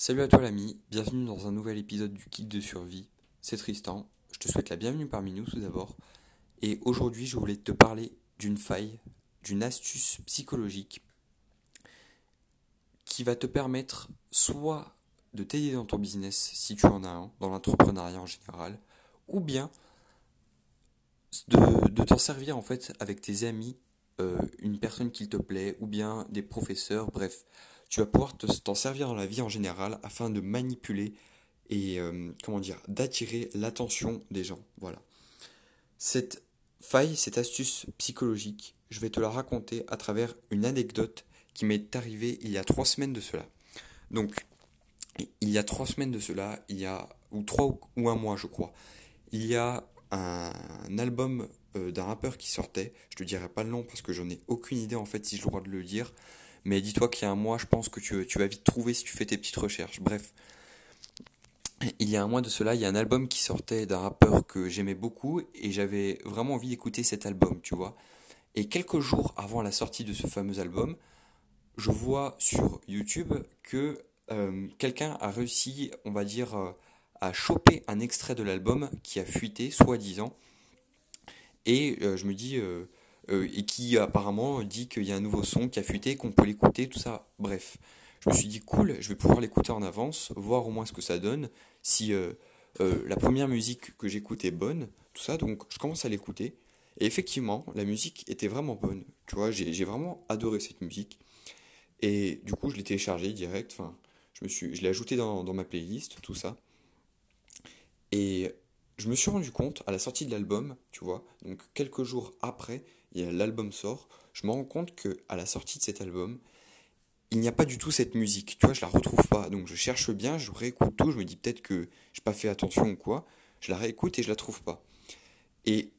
Salut à toi l'ami, bienvenue dans un nouvel épisode du Kit de survie. C'est Tristan, je te souhaite la bienvenue parmi nous tout d'abord. Et aujourd'hui je voulais te parler d'une faille, d'une astuce psychologique qui va te permettre soit de t'aider dans ton business si tu en as un, dans l'entrepreneuriat en général, ou bien de, t'en servir en fait avec tes amis, euh, une personne qui te plaît, ou bien des professeurs, bref tu vas pouvoir t'en servir dans la vie en général afin de manipuler et euh, comment dire d'attirer l'attention des gens. Voilà. Cette faille, cette astuce psychologique, je vais te la raconter à travers une anecdote qui m'est arrivée il y a trois semaines de cela. Donc, il y a trois semaines de cela, il y a ou trois ou un mois, je crois. Il y a un, album euh, d'un rappeur qui sortait. Je te dirai pas le nom parce que j'en ai aucune idée en fait si je le droit de le dire. Mais dis-toi qu'il y a un mois, je pense que tu, vas vite trouver si tu fais tes petites recherches. Bref. Il y a un mois de cela, il y a un album qui sortait d'un rappeur que j'aimais beaucoup et j'avais vraiment envie d'écouter cet album, tu vois. Et quelques jours avant la sortie de ce fameux album, je vois sur YouTube que euh, quelqu'un a réussi, on va dire, euh, à choper un extrait de l'album qui a fuité, soi-disant. Et euh, je me dis, et qui apparemment dit qu'il y a un nouveau son qui a fuité, qu'on peut l'écouter, tout ça. Bref, je me suis dit cool, je vais pouvoir l'écouter en avance, voir au moins ce que ça donne, si euh, euh, la première musique que j'écoute est bonne, tout ça. Donc je commence à l'écouter. Et effectivement, la musique était vraiment bonne. Tu vois, j'ai vraiment adoré cette musique. Et du coup, je l'ai téléchargée direct. Enfin, je me suis, je l'ai ajouté dans, dans ma playlist, tout ça. Et je me suis rendu compte à la sortie de l'album, tu vois, donc quelques jours après, l'album sort, je me rends compte que à la sortie de cet album, il n'y a pas du tout cette musique. Tu vois, je la retrouve pas. Donc je cherche bien, je réécoute tout, je me dis peut-être que j'ai pas fait attention ou quoi. Je la réécoute et je la trouve pas. Et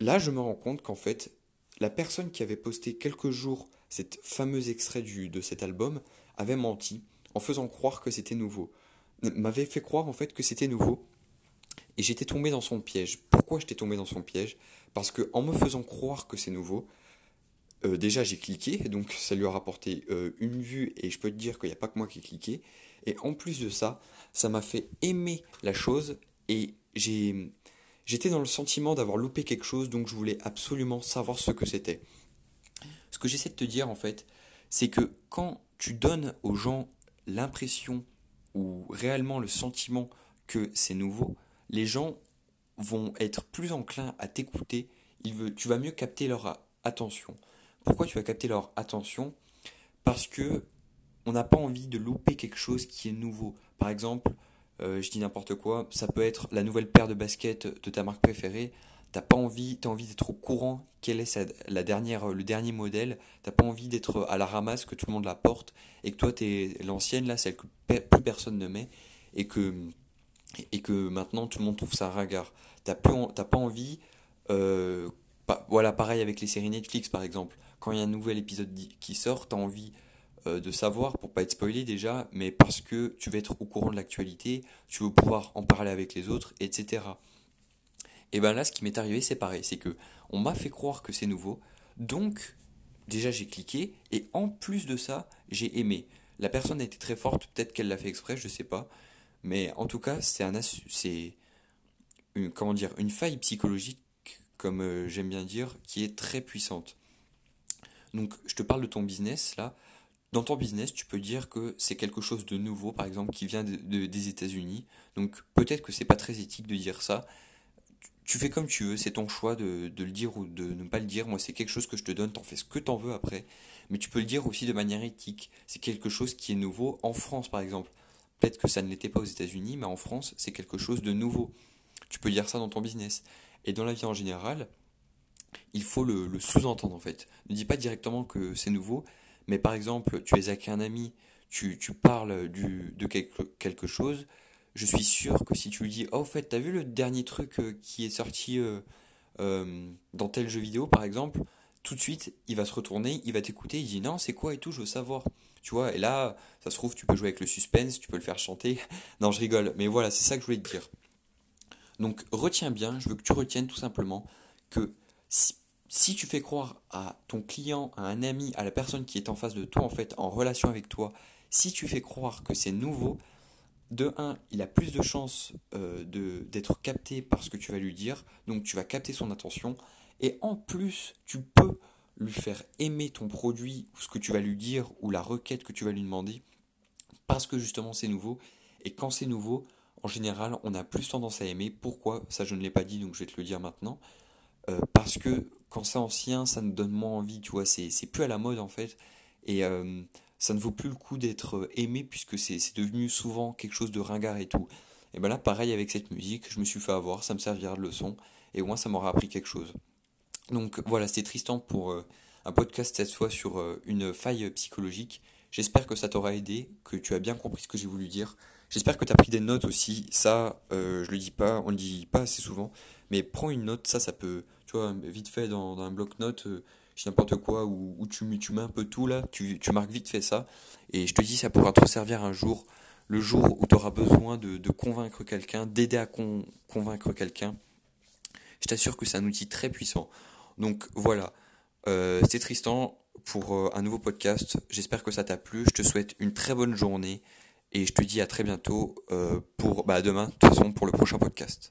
là, je me rends compte qu'en fait, la personne qui avait posté quelques jours cet fameux extrait du, de cet album avait menti en faisant croire que c'était nouveau. M'avait fait croire en fait que c'était nouveau et j'étais tombé dans son piège. Pourquoi j'étais tombé dans son piège? Parce que en me faisant croire que c'est nouveau, euh, déjà j'ai cliqué, donc ça lui a rapporté euh, une vue et je peux te dire qu'il n'y a pas que moi qui ai cliqué. Et en plus de ça, ça m'a fait aimer la chose et j'étais dans le sentiment d'avoir loupé quelque chose, donc je voulais absolument savoir ce que c'était. Ce que j'essaie de te dire en fait, c'est que quand tu donnes aux gens l'impression ou réellement le sentiment que c'est nouveau, les gens vont être plus enclins à t'écouter, tu vas mieux capter leur attention. Pourquoi tu vas capter leur attention? Parce que on n'a pas envie de louper quelque chose qui est nouveau. Par exemple, euh, je dis n'importe quoi, ça peut être la nouvelle paire de baskets de ta marque préférée. T'as pas envie, as envie d'être au courant quel est la dernière, le dernier modèle. T'as pas envie d'être à la ramasse, que tout le monde la porte et que toi t'es l'ancienne là, celle que plus personne ne met et que et que maintenant tout le monde trouve ça ringard. T'as pas envie, euh, voilà, pareil avec les séries Netflix par exemple. Quand il y a un nouvel épisode qui sort, t'as envie euh, de savoir pour pas être spoilé déjà, mais parce que tu veux être au courant de l'actualité, tu veux pouvoir en parler avec les autres, etc. Et ben là, ce qui m'est arrivé, c'est pareil, c'est que on m'a fait croire que c'est nouveau, donc déjà j'ai cliqué et en plus de ça, j'ai aimé. La personne a été très forte, peut-être qu'elle l'a fait exprès, je sais pas. Mais en tout cas, c'est un c'est une comment dire une faille psychologique comme euh, j'aime bien dire qui est très puissante. Donc je te parle de ton business là. Dans ton business, tu peux dire que c'est quelque chose de nouveau, par exemple, qui vient de, des États-Unis. Donc peut-être que c'est pas très éthique de dire ça. Tu fais comme tu veux, c'est ton choix de, de, le dire ou de ne pas le dire. Moi, c'est quelque chose que je te donne, t'en fais ce que t'en veux après. Mais tu peux le dire aussi de manière éthique. C'est quelque chose qui est nouveau en France, par exemple. Peut-être que ça ne l'était pas aux États-Unis, mais en France, c'est quelque chose de nouveau. Tu peux dire ça dans ton business. Et dans la vie en général, il faut le, sous-entendre en fait. Ne dis pas directement que c'est nouveau, mais par exemple, tu es avec un ami, tu, parles de quelque, chose, je suis sûr que si tu lui dis, oh, en fait, t'as vu le dernier truc euh, qui est sorti euh, euh, dans tel jeu vidéo, par exemple, tout de suite, il va se retourner, il va t'écouter, il dit, non, c'est quoi et tout, je veux savoir. Tu vois, et là, ça se trouve, tu peux jouer avec le suspense, tu peux le faire chanter. non, je rigole, mais voilà, c'est ça que je voulais te dire. Donc, retiens bien, je veux que tu retiennes tout simplement que si, tu fais croire à ton client, à un ami, à la personne qui est en face de toi, en fait, en relation avec toi, Si tu fais croire que c'est nouveau, de 1, il a plus de chances euh, d'être capté par ce que tu vas lui dire, donc tu vas capter son attention, et en plus, tu peux lui faire aimer ton produit, ou ce que tu vas lui dire, ou la requête que tu vas lui demander, parce que justement c'est nouveau, et quand c'est nouveau, en général, on a plus tendance à aimer. Pourquoi? Ça, je ne l'ai pas dit, donc je vais te le dire maintenant. Euh, parce que quand c'est ancien, ça nous donne moins envie, tu vois, c'est plus à la mode en fait. Et euh, ça ne vaut plus le coup d'être euh, aimé puisque c'est devenu souvent quelque chose de ringard et tout. Et ben là, pareil avec cette musique, je me suis fait avoir, ça me servira de leçon, et au moins ça m'aura appris quelque chose. Donc voilà, c'était Tristan pour euh, un podcast cette fois sur euh, une faille psychologique. J'espère que ça t'aura aidé, que tu as bien compris ce que j'ai voulu dire. J'espère que tu as pris des notes aussi. Ça, je le dis pas, on le dit pas assez souvent, mais prends une note, ça, ça peut, tu vois, vite fait dans, un bloc-notes n'importe quoi, où, tu, tu, mets un peu tout là, tu, marques vite fait ça, et je te dis ça pourra te servir un jour, le jour où tu auras besoin de, convaincre quelqu'un, d'aider à convaincre quelqu'un. Je t'assure que c'est un outil très puissant. Donc voilà, euh, c'est Tristan pour euh, un nouveau podcast. J'espère que ça t'a plu. Je te souhaite une très bonne journée et je te dis à très bientôt euh, pour bah, demain, de toute façon, pour le prochain podcast.